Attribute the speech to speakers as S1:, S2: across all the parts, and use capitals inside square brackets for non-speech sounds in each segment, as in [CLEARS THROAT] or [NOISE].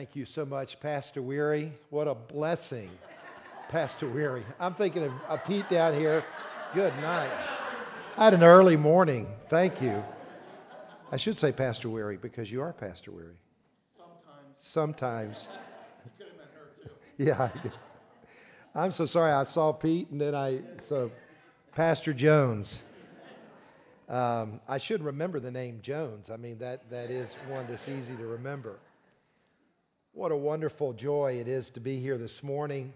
S1: Thank you so much, Pastor Weary. What a blessing, Pastor Weary. I'm thinking of, of Pete down here. Good night. I had an early morning. Thank you. I should say Pastor Weary because you are Pastor Weary. Sometimes. Sometimes. yeah. I'm so sorry. I saw Pete and then I so Pastor Jones. Um, I should remember the name Jones. I mean that that is one that's easy to remember. What a wonderful joy it is to be here this morning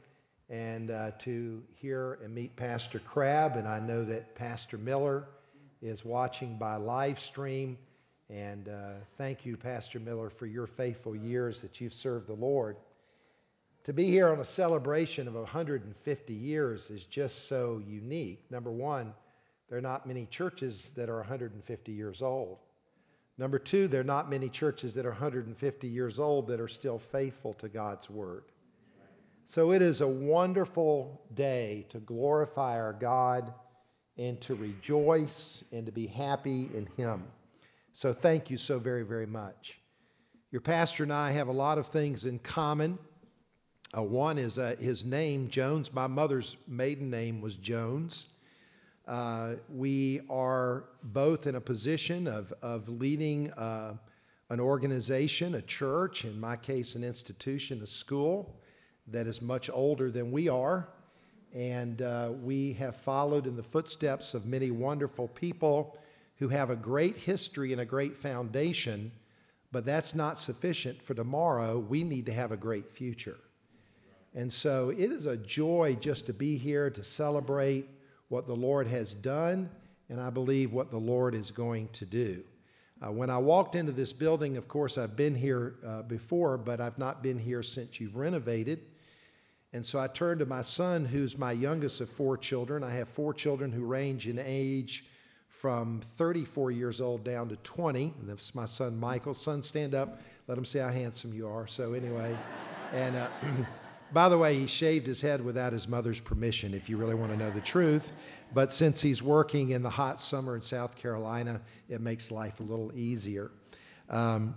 S1: and uh, to hear and meet Pastor Crabb. And I know that Pastor Miller is watching by live stream. And uh, thank you, Pastor Miller, for your faithful years that you've served the Lord. To be here on a celebration of 150 years is just so unique. Number one, there are not many churches that are 150 years old. Number two, there are not many churches that are 150 years old that are still faithful to God's Word. So it is a wonderful day to glorify our God and to rejoice and to be happy in Him. So thank you so very, very much. Your pastor and I have a lot of things in common. Uh, one is uh, his name, Jones. My mother's maiden name was Jones. Uh, we are both in a position of, of leading uh, an organization, a church, in my case, an institution, a school that is much older than we are. And uh, we have followed in the footsteps of many wonderful people who have a great history and a great foundation, but that's not sufficient for tomorrow. We need to have a great future. And so it is a joy just to be here to celebrate what the Lord has done, and I believe what the Lord is going to do. Uh, when I walked into this building, of course, I've been here uh, before, but I've not been here since you've renovated. And so I turned to my son, who's my youngest of four children. I have four children who range in age from 34 years old down to 20. And that's my son, Michael. Son, stand up. Let him see how handsome you are. So, anyway, and. Uh, [CLEARS THROAT] By the way, he shaved his head without his mother's permission, if you really want to know the truth. But since he's working in the hot summer in South Carolina, it makes life a little easier. Um,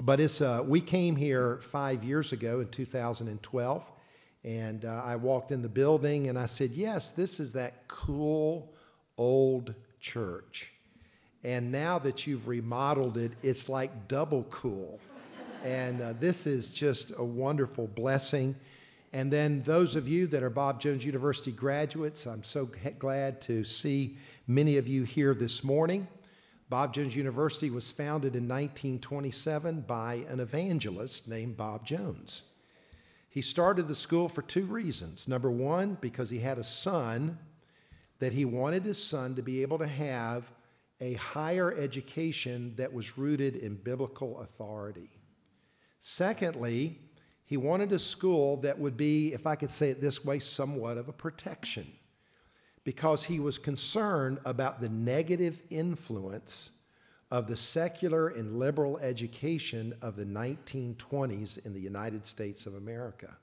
S1: but it's, uh, we came here five years ago in 2012, and uh, I walked in the building and I said, Yes, this is that cool old church. And now that you've remodeled it, it's like double cool. And uh, this is just a wonderful blessing. And then those of you that are Bob Jones University graduates, I'm so glad to see many of you here this morning. Bob Jones University was founded in 1927 by an evangelist named Bob Jones. He started the school for two reasons. Number one, because he had a son that he wanted his son to be able to have a higher education that was rooted in biblical authority. Secondly, he wanted a school that would be, if I could say it this way, somewhat of a protection because he was concerned about the negative influence of the secular and liberal education of the 1920s in the United States of America.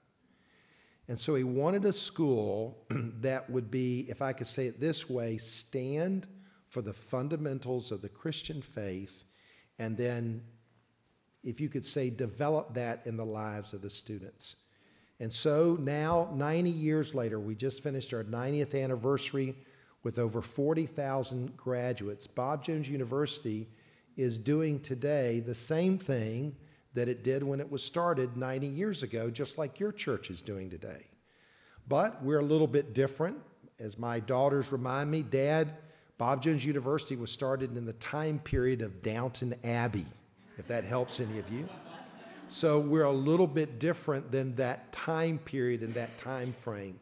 S1: And so he wanted a school [CLEARS THROAT] that would be, if I could say it this way, stand for the fundamentals of the Christian faith and then if you could say, develop that in the lives of the students. And so now, 90 years later, we just finished our 90th anniversary with over 40,000 graduates. Bob Jones University is doing today the same thing that it did when it was started 90 years ago, just like your church is doing today. But we're a little bit different. As my daughters remind me, Dad, Bob Jones University was started in the time period of Downton Abbey if that helps any of you. So we're a little bit different than that time period and that time frame.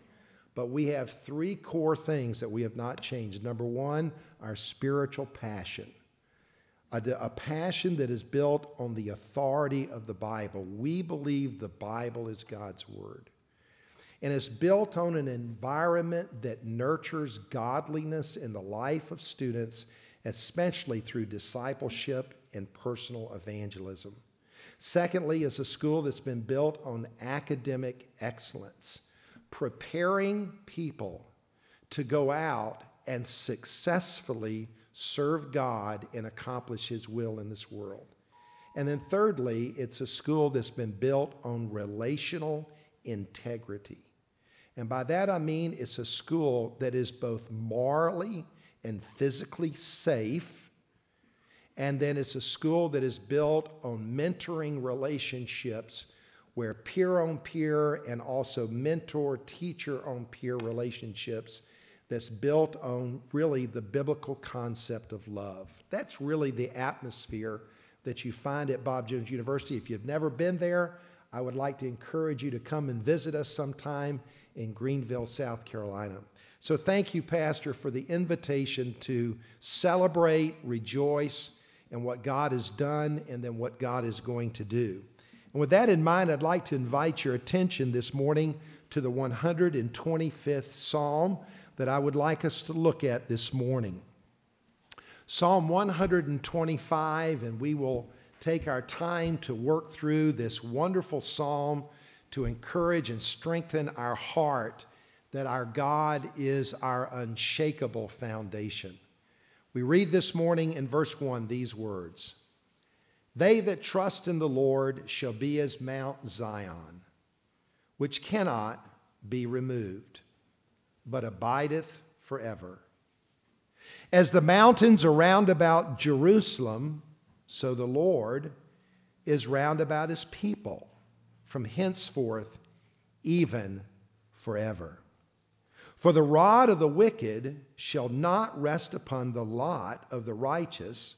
S1: But we have three core things that we have not changed. Number one, our spiritual passion. A, a, passion that is built on the authority of the Bible. We believe the Bible is God's Word. And it's built on an environment that nurtures godliness in the life of students, especially through discipleship and personal evangelism. Secondly, is a school that's been built on academic excellence, preparing people to go out and successfully serve God and accomplish His will in this world. And then, thirdly, it's a school that's been built on relational integrity. And by that I mean it's a school that is both morally and physically safe. And then it's a school that is built on mentoring relationships where peer on peer and also mentor teacher on peer relationships that's built on really the biblical concept of love. That's really the atmosphere that you find at Bob Jones University. If you've never been there, I would like to encourage you to come and visit us sometime in Greenville, South Carolina. So thank you, Pastor, for the invitation to celebrate, rejoice in what God has done and then what God is going to do. And with that in mind, I'd like to invite your attention this morning to the 125th Psalm that I would like us to look at this morning. Psalm 125, and we will take our time to work through this wonderful psalm to encourage and strengthen our heart that our God is our unshakable foundation. We read this morning in verse 1 these words They that trust in the Lord shall be as Mount Zion, which cannot be removed but abideth forever. As the mountains are round about Jerusalem, so the Lord is round about his people from henceforth, even forever. For the rod of the wicked shall not rest upon the lot of the righteous,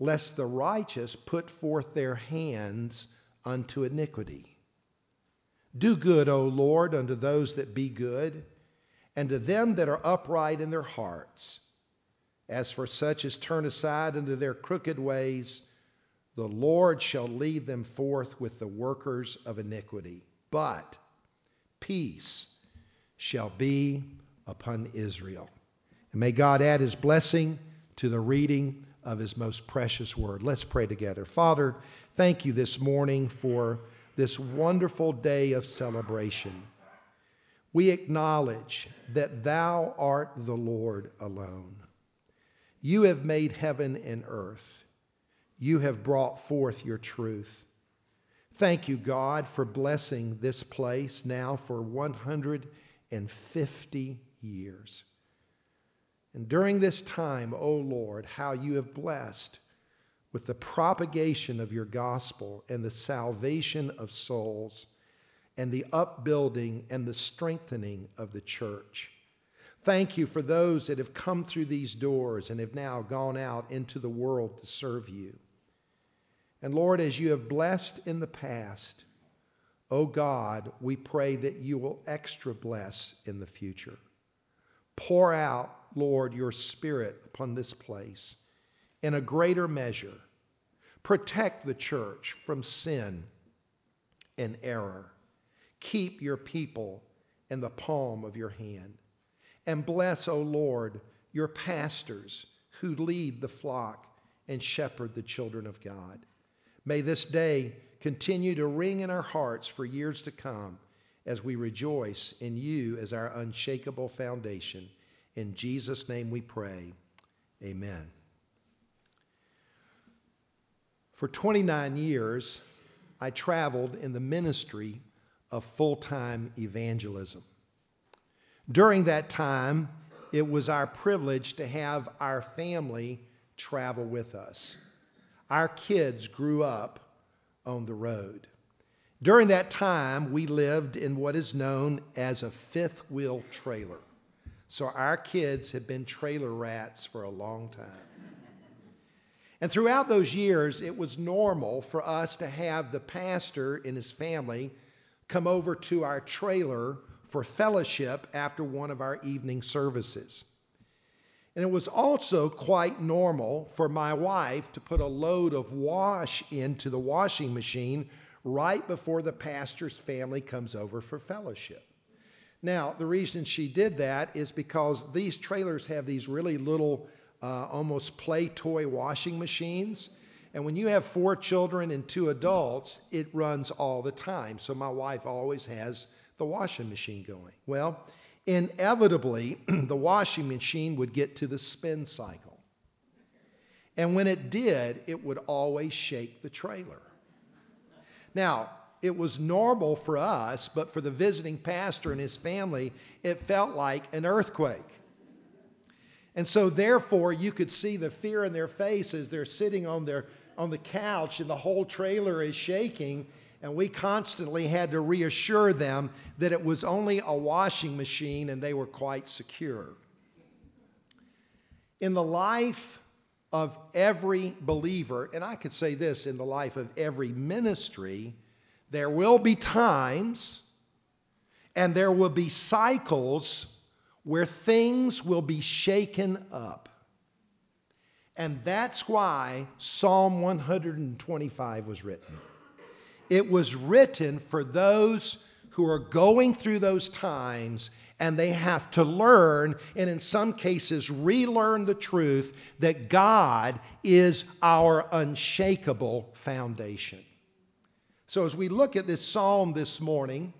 S1: lest the righteous put forth their hands unto iniquity. Do good, O Lord, unto those that be good and to them that are upright in their hearts. As for such as turn aside unto their crooked ways, the Lord shall lead them forth with the workers of iniquity. But peace shall be upon Israel. And may God add his blessing to the reading of his most precious word. Let's pray together. Father, thank you this morning for this wonderful day of celebration we acknowledge that thou art the Lord alone. You have made heaven and earth. You have brought forth your truth. Thank you, God, for blessing this place now for 150 years. And during this time, O oh Lord, how you have blessed with the propagation of your gospel and the salvation of souls and the upbuilding and the strengthening of the church. Thank you for those that have come through these doors and have now gone out into the world to serve you. And Lord, as you have blessed in the past, oh God, we pray that you will extra bless in the future. Pour out, Lord, your Spirit upon this place in a greater measure. Protect the church from sin and error. Keep your people in the palm of your hand. And bless, O Lord, your pastors who lead the flock and shepherd the children of God. May this day continue to ring in our hearts for years to come as we rejoice in you as our unshakable foundation. In Jesus' name we pray. Amen. For 29 years, I traveled in the ministry of full time evangelism. During that time, it was our privilege to have our family travel with us. Our kids grew up on the road. During that time, we lived in what is known as a fifth wheel trailer. So our kids have been trailer rats for a long time. And throughout those years, it was normal for us to have the pastor and his family come over to our trailer for fellowship after one of our evening services. And it was also quite normal for my wife to put a load of wash into the washing machine right before the pastor's family comes over for fellowship. Now, the reason she did that is because these trailers have these really little, uh, almost play toy washing machines. And when you have four children and two adults, it runs all the time. So my wife always has the washing machine going. Well, inevitably, [CLEARS THROAT] the washing machine would get to the spin cycle. And when it did, it would always shake the trailer. Now, it was normal for us, but for the visiting pastor and his family, it felt like an earthquake. And so, therefore, you could see the fear in their faces. They're sitting on, their, on the couch, and the whole trailer is shaking. And we constantly had to reassure them that it was only a washing machine and they were quite secure. In the life of every believer, and I could say this in the life of every ministry, there will be times and there will be cycles where things will be shaken up. And that's why Psalm 125 was written. It was written for those who are going through those times and they have to learn, and in some cases, relearn the truth that God is our unshakable foundation. So, as we look at this psalm this morning,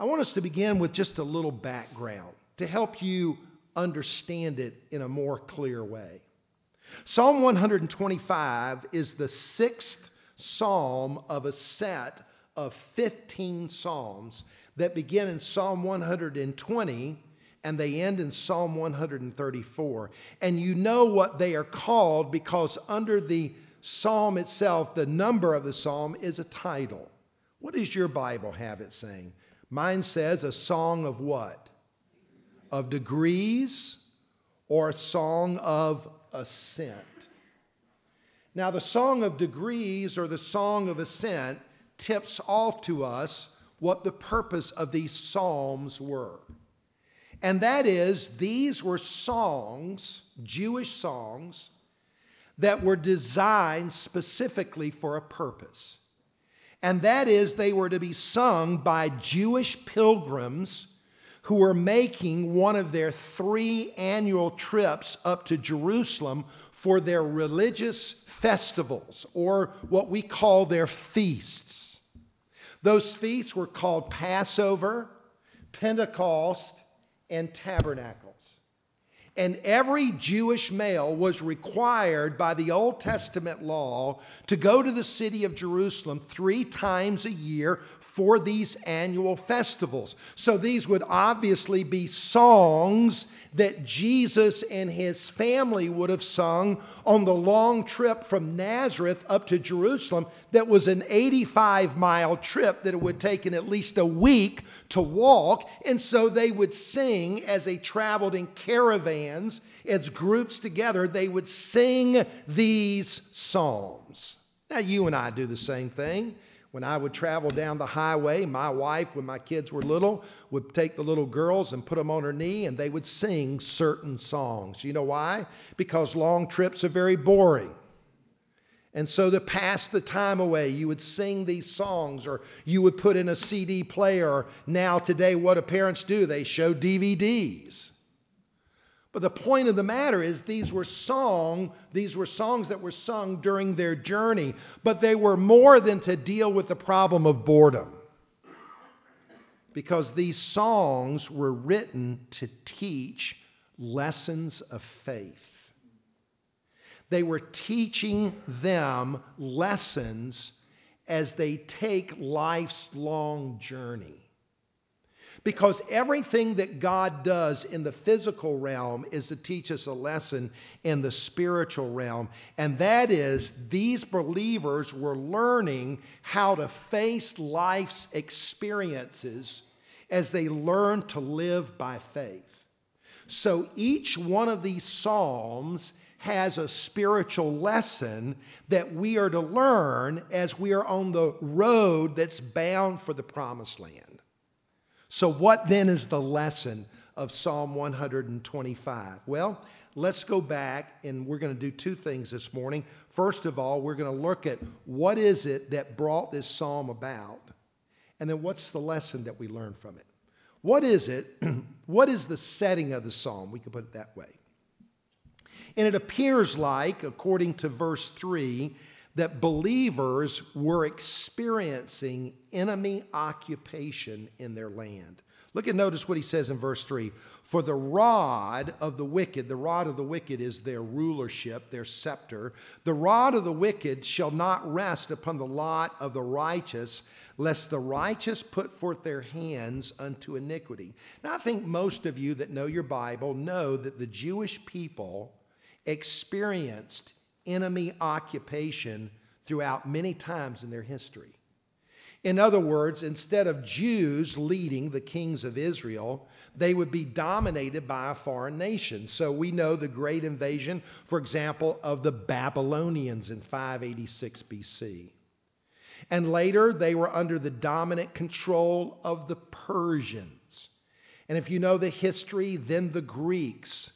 S1: I want us to begin with just a little background to help you understand it in a more clear way. Psalm 125 is the sixth psalm of a set of 15 psalms that begin in Psalm 120 and they end in Psalm 134. And you know what they are called because under the psalm itself, the number of the psalm is a title. What does your Bible have it saying? Mine says a song of what? Of degrees or a song of ascent. Now, the song of degrees or the song of ascent tips off to us what the purpose of these psalms were. And that is, these were songs, Jewish songs, that were designed specifically for a purpose. And that is, they were to be sung by Jewish pilgrims who were making one of their three annual trips up to Jerusalem for their religious festivals, or what we call their feasts. Those feasts were called Passover, Pentecost, and Tabernacles. And every Jewish male was required by the Old Testament law to go to the city of Jerusalem three times a year for these annual festivals. So these would obviously be songs that Jesus and his family would have sung on the long trip from Nazareth up to Jerusalem that was an 85 mile trip that it would take in at least a week to walk. And so they would sing as they traveled in caravans, as groups together, they would sing these psalms. Now, you and I do the same thing. When I would travel down the highway, my wife, when my kids were little, would take the little girls and put them on her knee and they would sing certain songs. You know why? Because long trips are very boring. And so, to pass the time away, you would sing these songs or you would put in a CD player. Now, today, what do parents do? They show DVDs. But the point of the matter is these were song, these were songs that were sung during their journey, but they were more than to deal with the problem of boredom. Because these songs were written to teach lessons of faith. They were teaching them lessons as they take life's long journey. Because everything that God does in the physical realm is to teach us a lesson in the spiritual realm. And that is, these believers were learning how to face life's experiences as they learn to live by faith. So each one of these Psalms has a spiritual lesson that we are to learn as we are on the road that's bound for the promised land. So, what then is the lesson of Psalm 125? Well, let's go back and we're going to do two things this morning. First of all, we're going to look at what is it that brought this psalm about? And then what's the lesson that we learn from it? What is it? [CLEARS THROAT] what is the setting of the psalm? We could put it that way. And it appears like, according to verse 3, that believers were experiencing enemy occupation in their land. Look and notice what he says in verse 3. For the rod of the wicked, the rod of the wicked is their rulership, their scepter. The rod of the wicked shall not rest upon the lot of the righteous, lest the righteous put forth their hands unto iniquity. Now, I think most of you that know your Bible know that the Jewish people experienced enemy occupation throughout many times in their history. In other words, instead of Jews leading the kings of Israel, they would be dominated by a foreign nation. So we know the great invasion, for example, of the Babylonians in 586 BC. And later, they were under the dominant control of the Persians. And if you know the history, then the Greeks.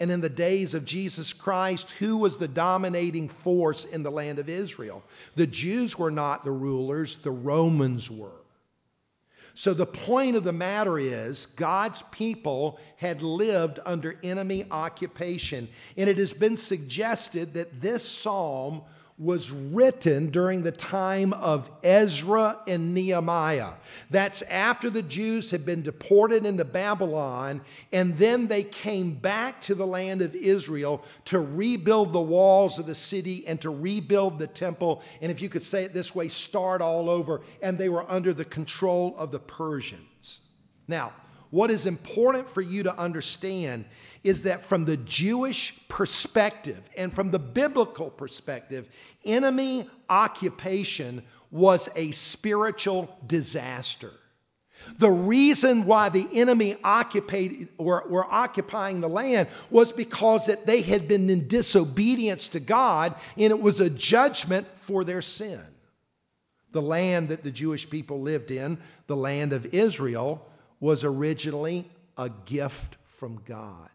S1: And in the days of Jesus Christ, who was the dominating force in the land of Israel? The Jews were not the rulers, the Romans were. So the point of the matter is, God's people had lived under enemy occupation. And it has been suggested that this psalm was written during the time of Ezra and Nehemiah. That's after the Jews had been deported into Babylon, and then they came back to the land of Israel to rebuild the walls of the city and to rebuild the temple. And if you could say it this way, start all over. And they were under the control of the Persians. Now, what is important for you to understand is that from the Jewish perspective and from the biblical perspective, enemy occupation was a spiritual disaster. The reason why the enemy occupied, or were occupying the land was because that they had been in disobedience to God and it was a judgment for their sin. The land that the Jewish people lived in, the land of Israel, was originally a gift from God.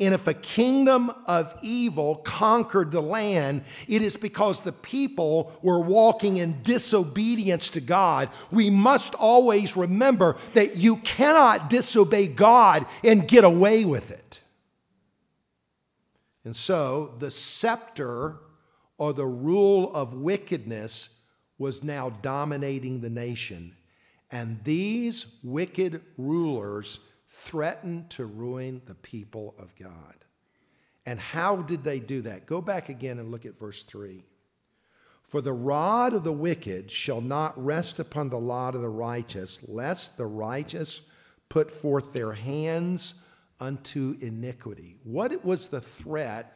S1: And if a kingdom of evil conquered the land, it is because the people were walking in disobedience to God. We must always remember that you cannot disobey God and get away with it. And so the scepter or the rule of wickedness was now dominating the nation. And these wicked rulers threatened to ruin the people of God. And how did they do that? Go back again and look at verse 3. For the rod of the wicked shall not rest upon the lot of the righteous, lest the righteous put forth their hands unto iniquity. What was the threat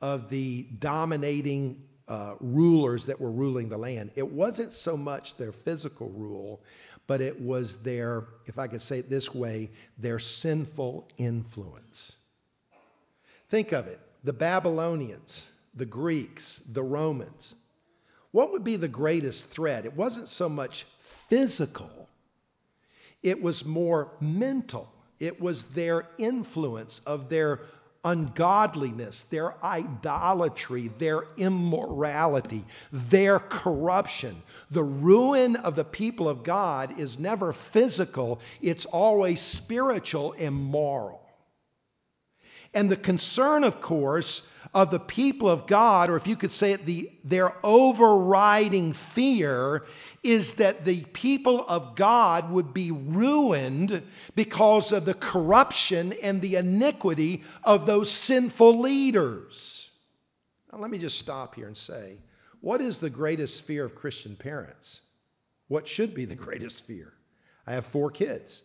S1: of the dominating uh, rulers that were ruling the land? It wasn't so much their physical rule but it was their, if I could say it this way, their sinful influence. Think of it the Babylonians, the Greeks, the Romans. What would be the greatest threat? It wasn't so much physical, it was more mental. It was their influence of their ungodliness, their idolatry, their immorality, their corruption. The ruin of the people of God is never physical, it's always spiritual and moral. And the concern, of course, of the people of God, or if you could say it, the, their overriding fear is that the people of God would be ruined because of the corruption and the iniquity of those sinful leaders. Now, let me just stop here and say what is the greatest fear of Christian parents? What should be the greatest fear? I have four kids,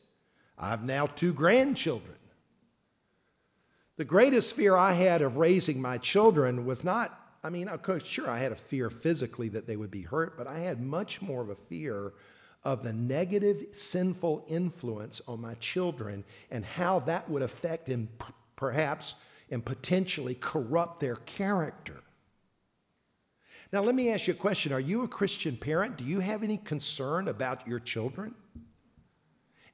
S1: I have now two grandchildren. The greatest fear I had of raising my children was not I mean, sure, I had a fear physically that they would be hurt, but I had much more of a fear of the negative, sinful influence on my children and how that would affect and perhaps and potentially corrupt their character. Now, let me ask you a question. Are you a Christian parent? Do you have any concern about your children?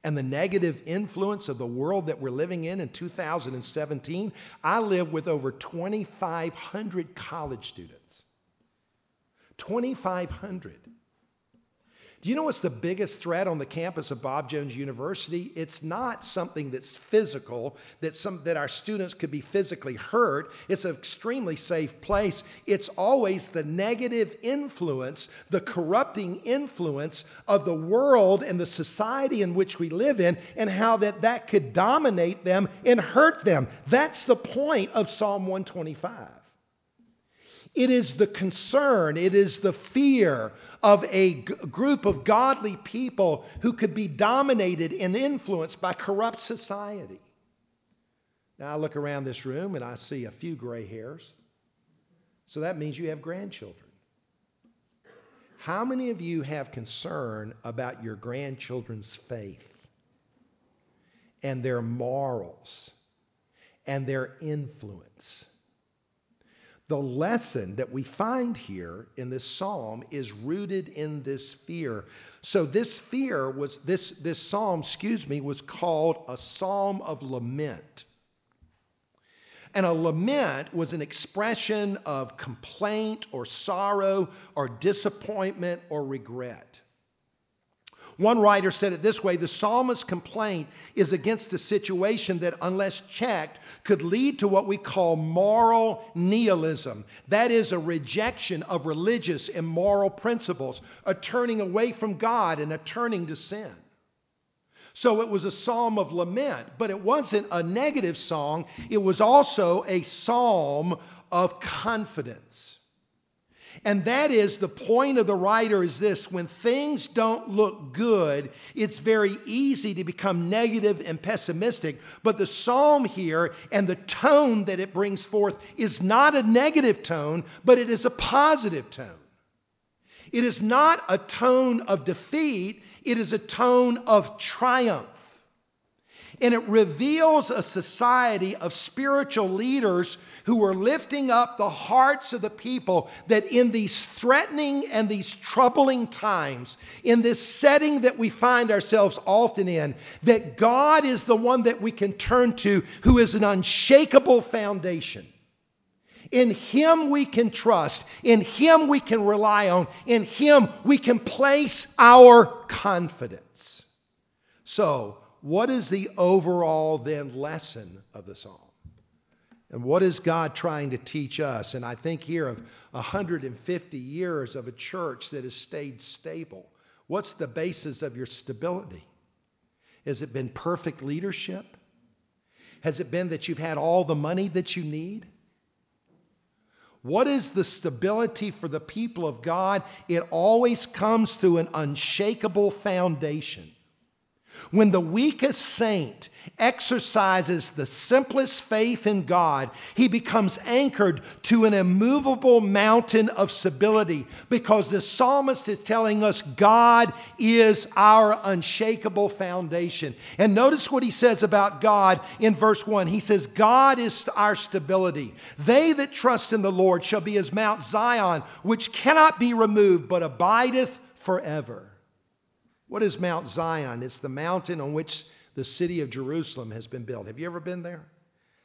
S1: And the negative influence of the world that we're living in in 2017, I live with over 2,500 college students. 2,500. Do you know what's the biggest threat on the campus of Bob Jones University? It's not something that's physical, that, some, that our students could be physically hurt. It's an extremely safe place. It's always the negative influence, the corrupting influence of the world and the society in which we live in, and how that, that could dominate them and hurt them. That's the point of Psalm 125. It is the concern, it is the fear of a g- group of godly people who could be dominated and influenced by corrupt society. Now, I look around this room and I see a few gray hairs. So that means you have grandchildren. How many of you have concern about your grandchildren's faith and their morals and their influence? The lesson that we find here in this psalm is rooted in this fear. So this fear was this this psalm, excuse me, was called a psalm of lament. And a lament was an expression of complaint or sorrow or disappointment or regret. One writer said it this way the psalmist's complaint is against a situation that, unless checked, could lead to what we call moral nihilism. That is, a rejection of religious and moral principles, a turning away from God and a turning to sin. So it was a psalm of lament, but it wasn't a negative song, it was also a psalm of confidence. And that is the point of the writer is this when things don't look good, it's very easy to become negative and pessimistic. But the psalm here and the tone that it brings forth is not a negative tone, but it is a positive tone. It is not a tone of defeat, it is a tone of triumph. And it reveals a society of spiritual leaders who are lifting up the hearts of the people that in these threatening and these troubling times, in this setting that we find ourselves often in, that God is the one that we can turn to who is an unshakable foundation. In Him we can trust. In Him we can rely on. In Him we can place our confidence. So, what is the overall then lesson of the psalm? And what is God trying to teach us? And I think here of 150 years of a church that has stayed stable. What's the basis of your stability? Has it been perfect leadership? Has it been that you've had all the money that you need? What is the stability for the people of God? It always comes through an unshakable foundation. When the weakest saint exercises the simplest faith in God, he becomes anchored to an immovable mountain of stability because the psalmist is telling us God is our unshakable foundation. And notice what he says about God in verse 1. He says, God is our stability. They that trust in the Lord shall be as Mount Zion, which cannot be removed, but abideth forever. What is Mount Zion? It's the mountain on which the city of Jerusalem has been built. Have you ever been there?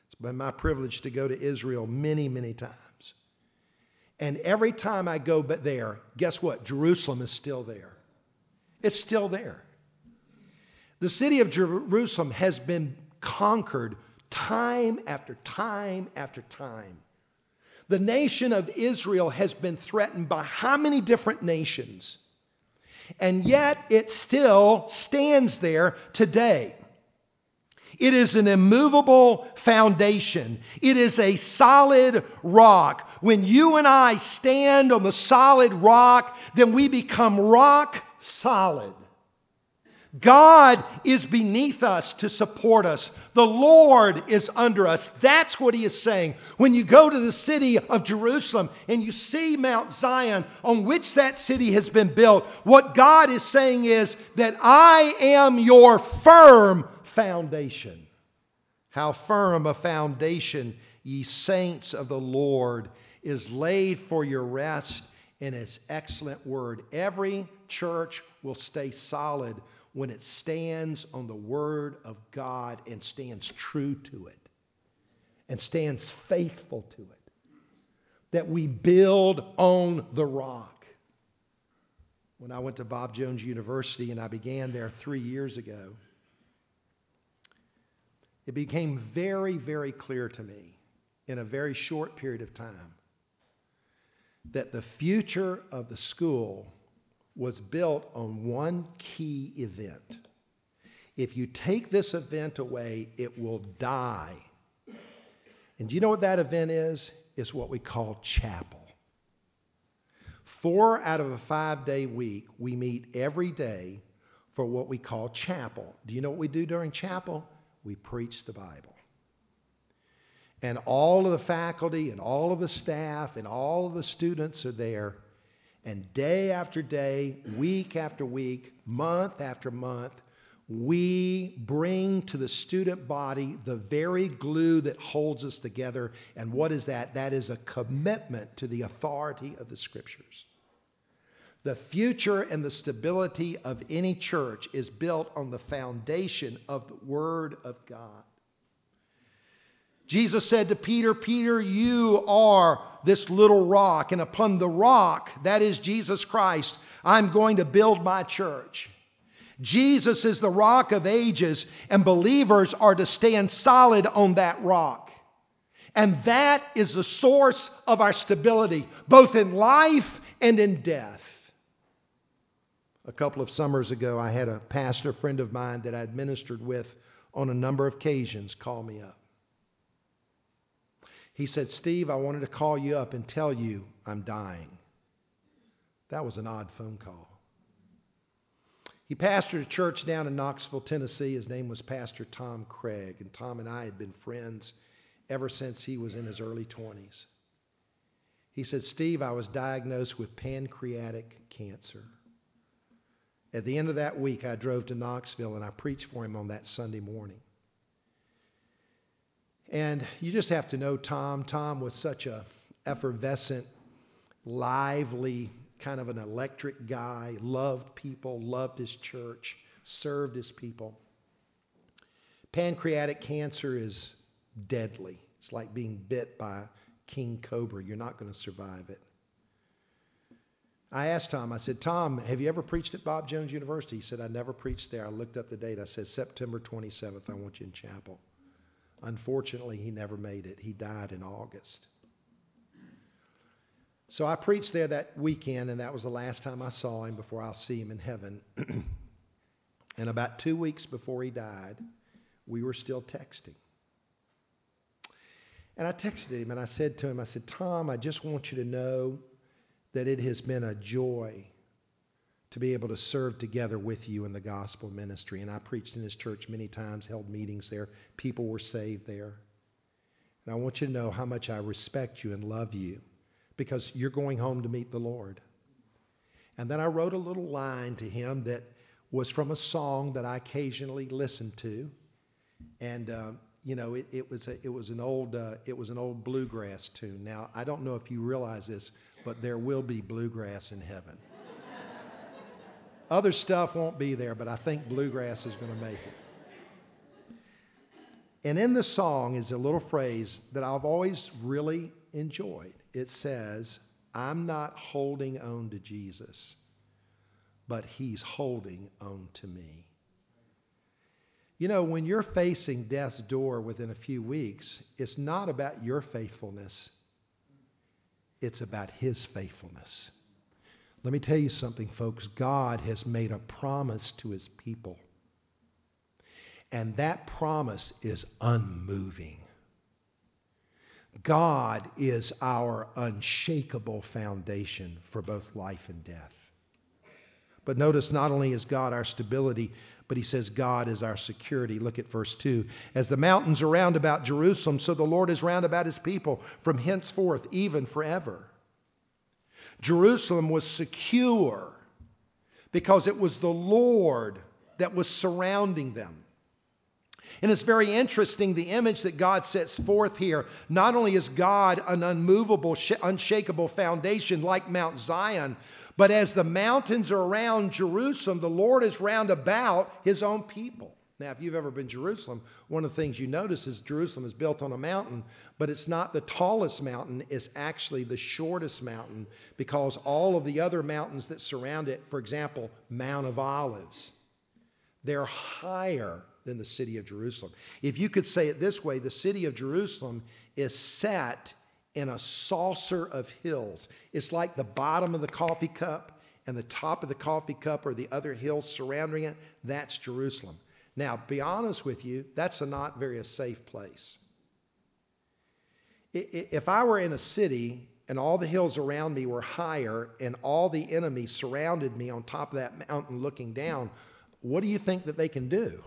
S1: It's been my privilege to go to Israel many, many times. And every time I go there, guess what? Jerusalem is still there. It's still there. The city of Jerusalem has been conquered time after time after time. The nation of Israel has been threatened by how many different nations? And yet it still stands there today. It is an immovable foundation. It is a solid rock. When you and I stand on the solid rock, then we become rock solid. God is beneath us to support us. The Lord is under us. That's what he is saying. When you go to the city of Jerusalem and you see Mount Zion on which that city has been built, what God is saying is that I am your firm foundation. How firm a foundation, ye saints of the Lord, is laid for your rest in his excellent word. Every church will stay solid when it stands on the Word of God and stands true to it and stands faithful to it. That we build on the rock. when I went to Bob Jones University and I began there three years ago, it became very, very clear to me in a very short period of time that the future of the school was built on one key event. If you take this event away, it will die. And do you know what that event is? It's what we call chapel. Four out of a five day week, we meet every day for what we call chapel. Do you know what we do during chapel? We preach the Bible. And all of the faculty and all of the staff and all of the students are there. And day after day, week after week, month after month, we bring to the student body the very glue that holds us together. And what is that? That is a commitment to the authority of the Scriptures. The future and the stability of any church is built on the foundation of the Word of God. Jesus said to Peter, Peter, you are this little rock, and upon the rock, that is Jesus Christ, I'm going to build my church. Jesus is the rock of ages, and believers are to stand solid on that rock. And that is the source of our stability, both in life and in death. A couple of summers ago, I had a pastor friend of mine that I'd ministered with on a number of occasions call me up. He said, Steve, I wanted to call you up and tell you I'm dying. That was an odd phone call. He pastored a church down in Knoxville, Tennessee. His name was Pastor Tom Craig, and Tom and I had been friends ever since he was in his early 20s. He said, Steve, I was diagnosed with pancreatic cancer. At the end of that week, I drove to Knoxville and I preached for him on that Sunday morning. And you just have to know Tom. Tom was such a effervescent, lively, kind of an electric guy, loved people, loved his church, served his people. Pancreatic cancer is deadly. It's like being bit by a king cobra. You're not going to survive it. I asked Tom, I said, Tom, have you ever preached at Bob Jones University? He said, I never preached there. I looked up the date. I said, September 27th, I want you in chapel. Unfortunately, he never made it. He died in August. So I preached there that weekend, and that was the last time I saw him before I'll see him in heaven. [CLEARS THROAT] and about two weeks before he died, we were still texting. And I texted him and I said to him, I said, Tom, I just want you to know that it has been a joy to be able to serve together with you in the gospel ministry. And I preached in his church many times, held meetings there. People were saved there. And I want you to know how much I respect you and love you because you're going home to meet the Lord. And then I wrote a little line to him that was from a song that I occasionally listened to. And, uh, you know, it, it, was a, it, was an old, uh, it was an old bluegrass tune. Now, I don't know if you realize this, but there will be bluegrass in heaven. Other stuff won't be there, but I think bluegrass is going to make it. And in the song is a little phrase that I've always really enjoyed. It says, I'm not holding on to Jesus, but he's holding on to me. You know, when you're facing death's door within a few weeks, it's not about your faithfulness, it's about his faithfulness. Let me tell you something, folks. God has made a promise to his people. And that promise is unmoving. God is our unshakable foundation for both life and death. But notice not only is God our stability, but he says God is our security. Look at verse 2. As the mountains are round about Jerusalem, so the Lord is round about his people from henceforth, even forever. Jerusalem was secure because it was the Lord that was surrounding them. And it's very interesting the image that God sets forth here. Not only is God an unmovable, unshakable foundation like Mount Zion, but as the mountains are around Jerusalem, the Lord is round about his own people. Now, if you've ever been to Jerusalem, one of the things you notice is Jerusalem is built on a mountain, but it's not the tallest mountain, it's actually the shortest mountain because all of the other mountains that surround it, for example, Mount of Olives, they're higher than the city of Jerusalem. If you could say it this way, the city of Jerusalem is set in a saucer of hills. It's like the bottom of the coffee cup and the top of the coffee cup or the other hills surrounding it. That's Jerusalem. Now, be honest with you, that's a not very safe place. If I were in a city and all the hills around me were higher and all the enemies surrounded me on top of that mountain looking down, what do you think that they can do?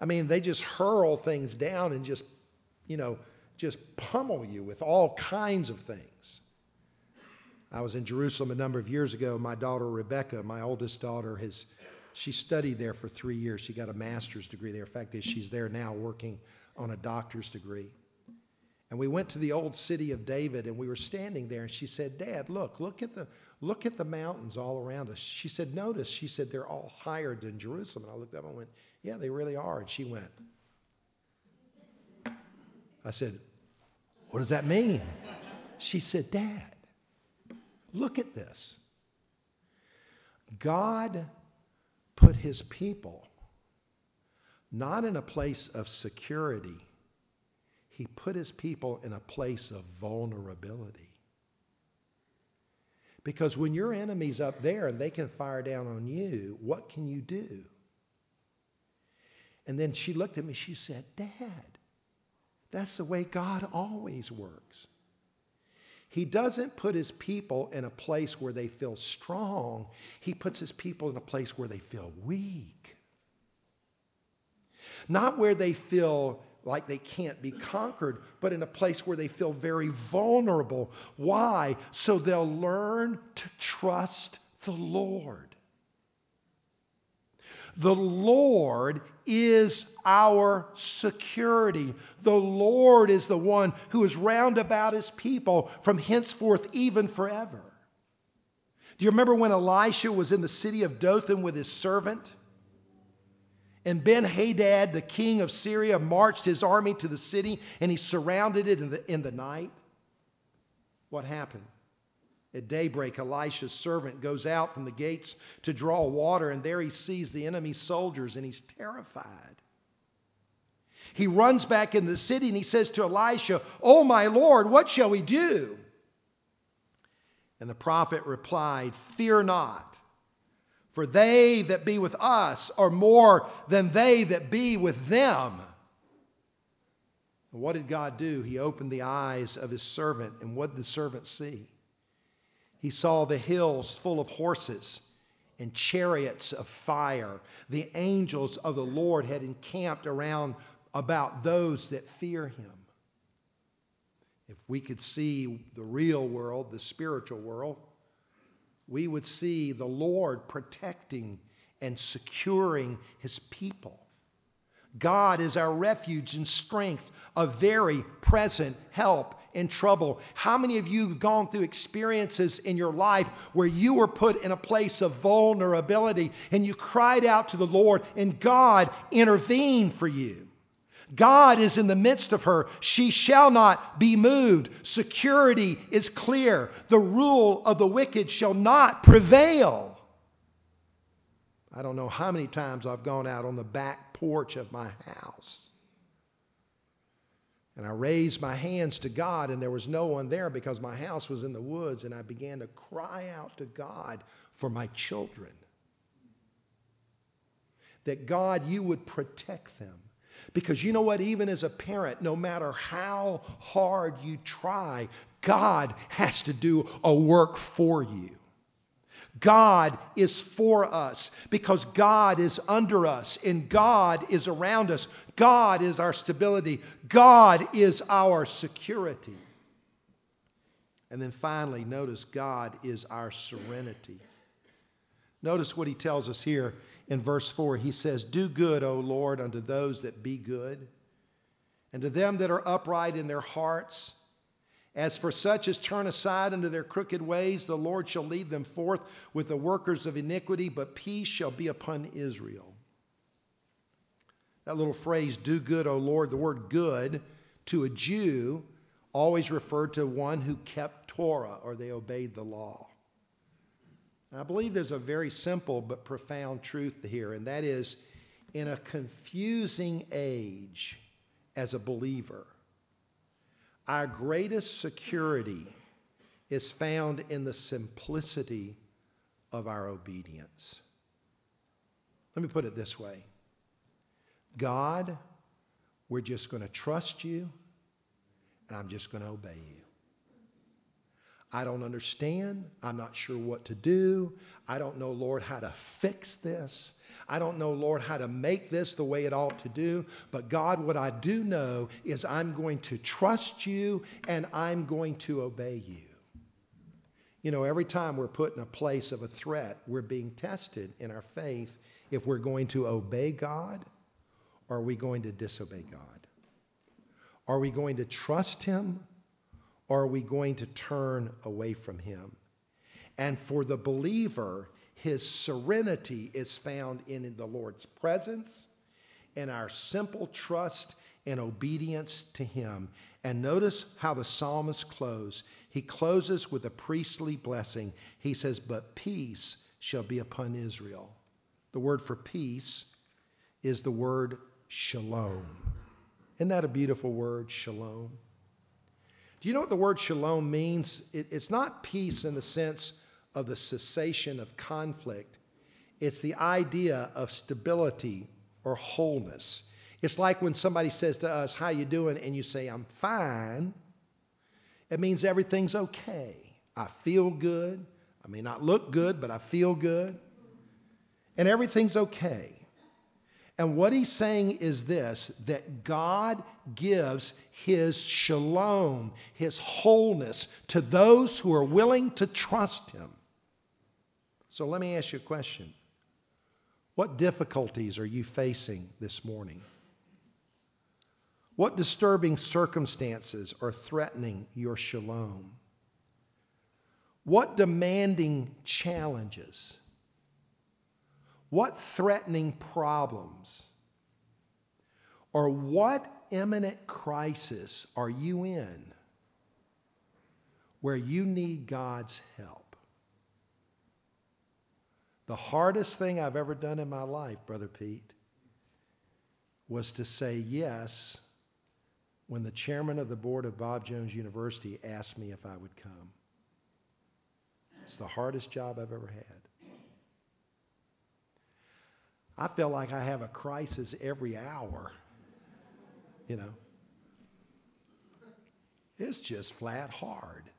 S1: I mean, they just hurl things down and just, you know, just pummel you with all kinds of things. I was in Jerusalem a number of years ago. My daughter Rebecca, my oldest daughter, has she studied there for three years. She got a master's degree there. In fact, she's there now working on a doctor's degree. And we went to the old city of David, and we were standing there, and she said, "Dad, look, look at the look at the mountains all around us." She said, "Notice," she said, "they're all higher than Jerusalem." And I looked up and went, "Yeah, they really are." And she went. I said, "What does that mean?" She said, "Dad, look at this. God put his people not in a place of security, he put his people in a place of vulnerability. Because when your enemy's up there and they can fire down on you, what can you do? And then she looked at me, she said, Dad, that's the way God always works. He doesn't put his people in a place where they feel strong. He puts his people in a place where they feel weak. Not where they feel like they can't be conquered, but in a place where they feel very vulnerable. Why? So they'll learn to trust the Lord. The Lord is our security. The Lord is the one who is round about his people from henceforth, even forever. Do you remember when Elisha was in the city of Dothan with his servant? And Ben Hadad, the king of Syria, marched his army to the city and he surrounded it in the, in the night. What happened? At daybreak, Elisha's servant goes out from the gates to draw water, and there he sees the enemy soldiers, and he's terrified. He runs back in the city and he says to Elisha, Oh, my Lord, what shall we do? And the prophet replied, Fear not, for they that be with us are more than they that be with them. And what did God do? He opened the eyes of his servant, and what did the servant see? He saw the hills full of horses and chariots of fire. The angels of the Lord had encamped around about those that fear him. If we could see the real world, the spiritual world, we would see the Lord protecting and securing his people. God is our refuge and strength, a very present help in trouble. How many of you have gone through experiences in your life where you were put in a place of vulnerability and you cried out to the Lord and God intervened for you? God is in the midst of her. She shall not be moved. Security is clear. The rule of the wicked shall not prevail. I don't know how many times I've gone out on the back porch of my house and I raised my hands to God, and there was no one there because my house was in the woods, and I began to cry out to God for my children. That God, you would protect them. Because you know what? Even as a parent, no matter how hard you try, God has to do a work for you. God is for us because God is under us and God is around us. God is our stability. God is our security. And then finally, notice God is our serenity. Notice what he tells us here in verse 4. He says, Do good, O Lord, unto those that be good, and to them that are upright in their hearts. As for such as turn aside unto their crooked ways, the Lord shall lead them forth with the workers of iniquity, but peace shall be upon Israel. That little phrase, do good, O Lord, the word good to a Jew always referred to one who kept Torah or they obeyed the law. And I believe there's a very simple but profound truth here, and that is in a confusing age as a believer, our greatest security is found in the simplicity of our obedience. Let me put it this way God, we're just going to trust you, and I'm just going to obey you. I don't understand. I'm not sure what to do. I don't know, Lord, how to fix this. I don't know, Lord, how to make this the way it ought to do. But God, what I do know is I'm going to trust you and I'm going to obey you. You know, every time we're put in a place of a threat, we're being tested in our faith if we're going to obey God or are we going to disobey God? Are we going to trust Him or are we going to turn away from Him? And for the believer, his serenity is found in the Lord's presence and our simple trust and obedience to Him. And notice how the psalmist closes. He closes with a priestly blessing. He says, But peace shall be upon Israel. The word for peace is the word shalom. Isn't that a beautiful word, shalom? Do you know what the word shalom means? It, it's not peace in the sense of the cessation of conflict, it's the idea of stability or wholeness. It's like when somebody says to us, "How you doing?" and you say, "I'm fine." It means everything's okay. I feel good. I may not look good, but I feel good. And everything's okay. And what he's saying is this that God gives his shalom, his wholeness, to those who are willing to trust him. So let me ask you a question. What difficulties are you facing this morning? What disturbing circumstances are threatening your shalom? What demanding challenges? What threatening problems? Or what imminent crisis are you in where you need God's help? The hardest thing I've ever done in my life, Brother Pete, was to say yes when the chairman of the board of Bob Jones University asked me if I would come. It's the hardest job I've ever had. I feel like I have a crisis every hour. You know, it's just flat hard.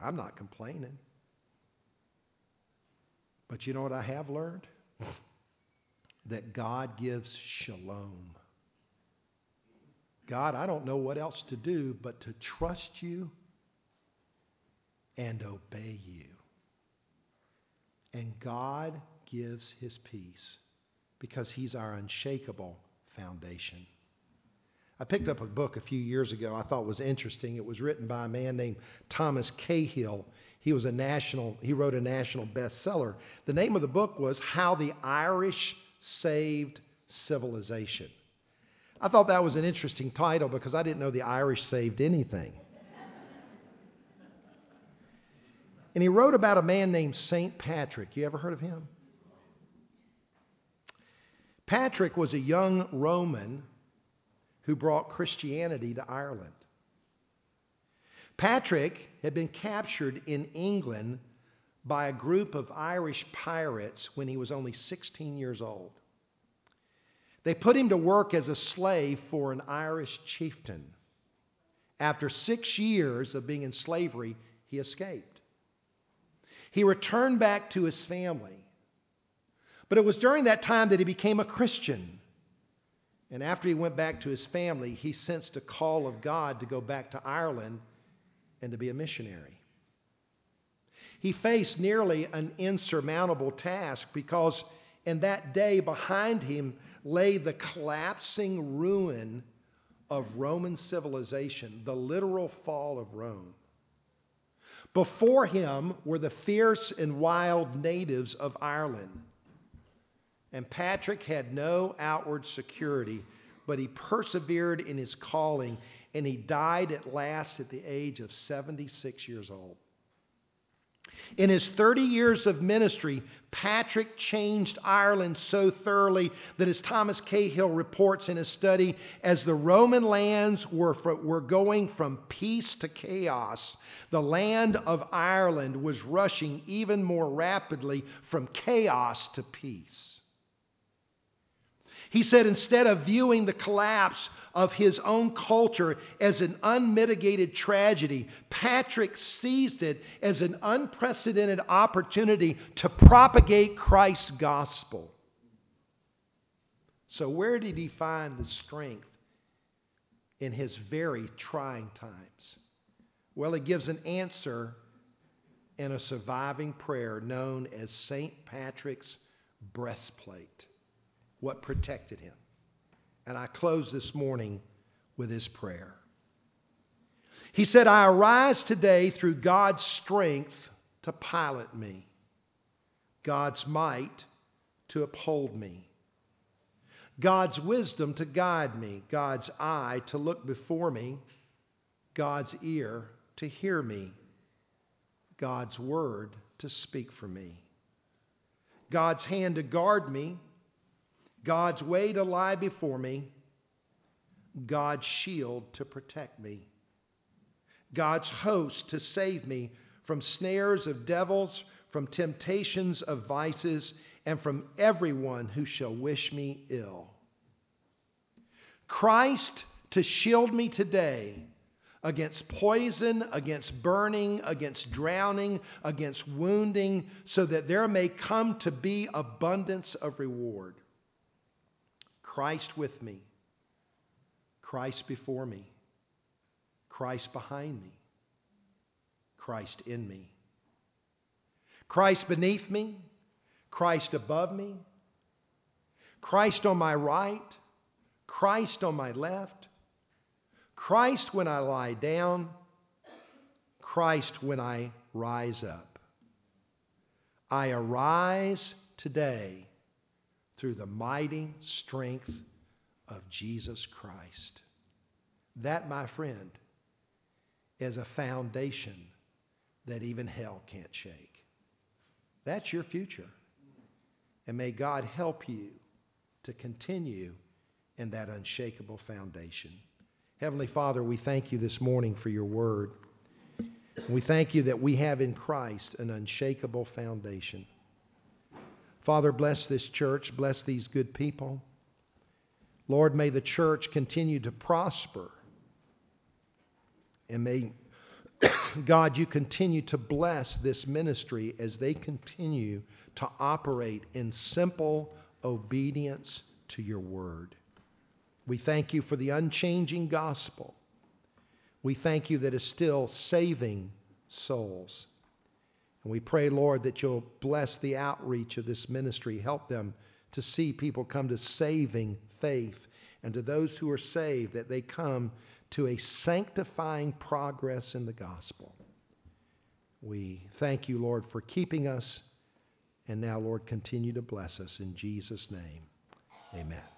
S1: I'm not complaining. But you know what I have learned? that God gives shalom. God, I don't know what else to do but to trust you and obey you. And God gives his peace because he's our unshakable foundation. I picked up a book a few years ago I thought was interesting. It was written by a man named Thomas Cahill. He was a national, he wrote a national bestseller. The name of the book was How the Irish Saved Civilization. I thought that was an interesting title because I didn't know the Irish saved anything. and he wrote about a man named St. Patrick. You ever heard of him? Patrick was a young Roman who brought Christianity to Ireland. Patrick had been captured in England by a group of Irish pirates when he was only 16 years old. They put him to work as a slave for an Irish chieftain. After six years of being in slavery, he escaped. He returned back to his family. But it was during that time that he became a Christian. And after he went back to his family, he sensed a call of God to go back to Ireland and to be a missionary. He faced nearly an insurmountable task because in that day behind him lay the collapsing ruin of Roman civilization, the literal fall of Rome. Before him were the fierce and wild natives of Ireland. And Patrick had no outward security, but he persevered in his calling, and he died at last at the age of 76 years old. In his 30 years of ministry, Patrick changed Ireland so thoroughly that, as Thomas Cahill reports in his study, as the Roman lands were, were going from peace to chaos, the land of Ireland was rushing even more rapidly from chaos to peace. He said instead of viewing the collapse of his own culture as an unmitigated tragedy, Patrick seized it as an unprecedented opportunity to propagate Christ's gospel. So, where did he find the strength in his very trying times? Well, he gives an answer in a surviving prayer known as St. Patrick's breastplate what protected him. And I close this morning with his prayer. He said, I arise today through God's strength to pilot me, God's might to uphold me, God's wisdom to guide me, God's eye to look before me, God's ear to hear me, God's word to speak for me, God's hand to guard me God's way to lie before me, God's shield to protect me, God's host to save me from snares of devils, from temptations of vices, and from everyone who shall wish me ill. Christ to shield me today against poison, against burning, against drowning, against wounding, so that there may come to be abundance of reward. Christ with me, Christ before me, Christ behind me, Christ in me. Christ beneath me, Christ above me, Christ on my right, Christ on my left, Christ when I lie down, Christ when I rise up. I arise today through the mighty strength of Jesus Christ. That, my friend, is a foundation that even hell can't shake. That's your future. And may God help you to continue in that unshakable foundation. Heavenly Father, we thank you this morning for your word. We thank you that we have in Christ an unshakable foundation. Father, bless this church, bless these good people. Lord, may the church continue to prosper. And may, [COUGHS] God, you continue to bless this ministry as they continue to operate in simple obedience to your word. We thank you for the unchanging gospel. We thank you that is still saving souls. And we pray, Lord, that you'll bless the outreach of this ministry. Help them to see people come to saving faith. And to those who are saved, that they come to a sanctifying progress in the gospel. We thank you, Lord, for keeping us. And now, Lord, continue to bless us. In Jesus' name, amen.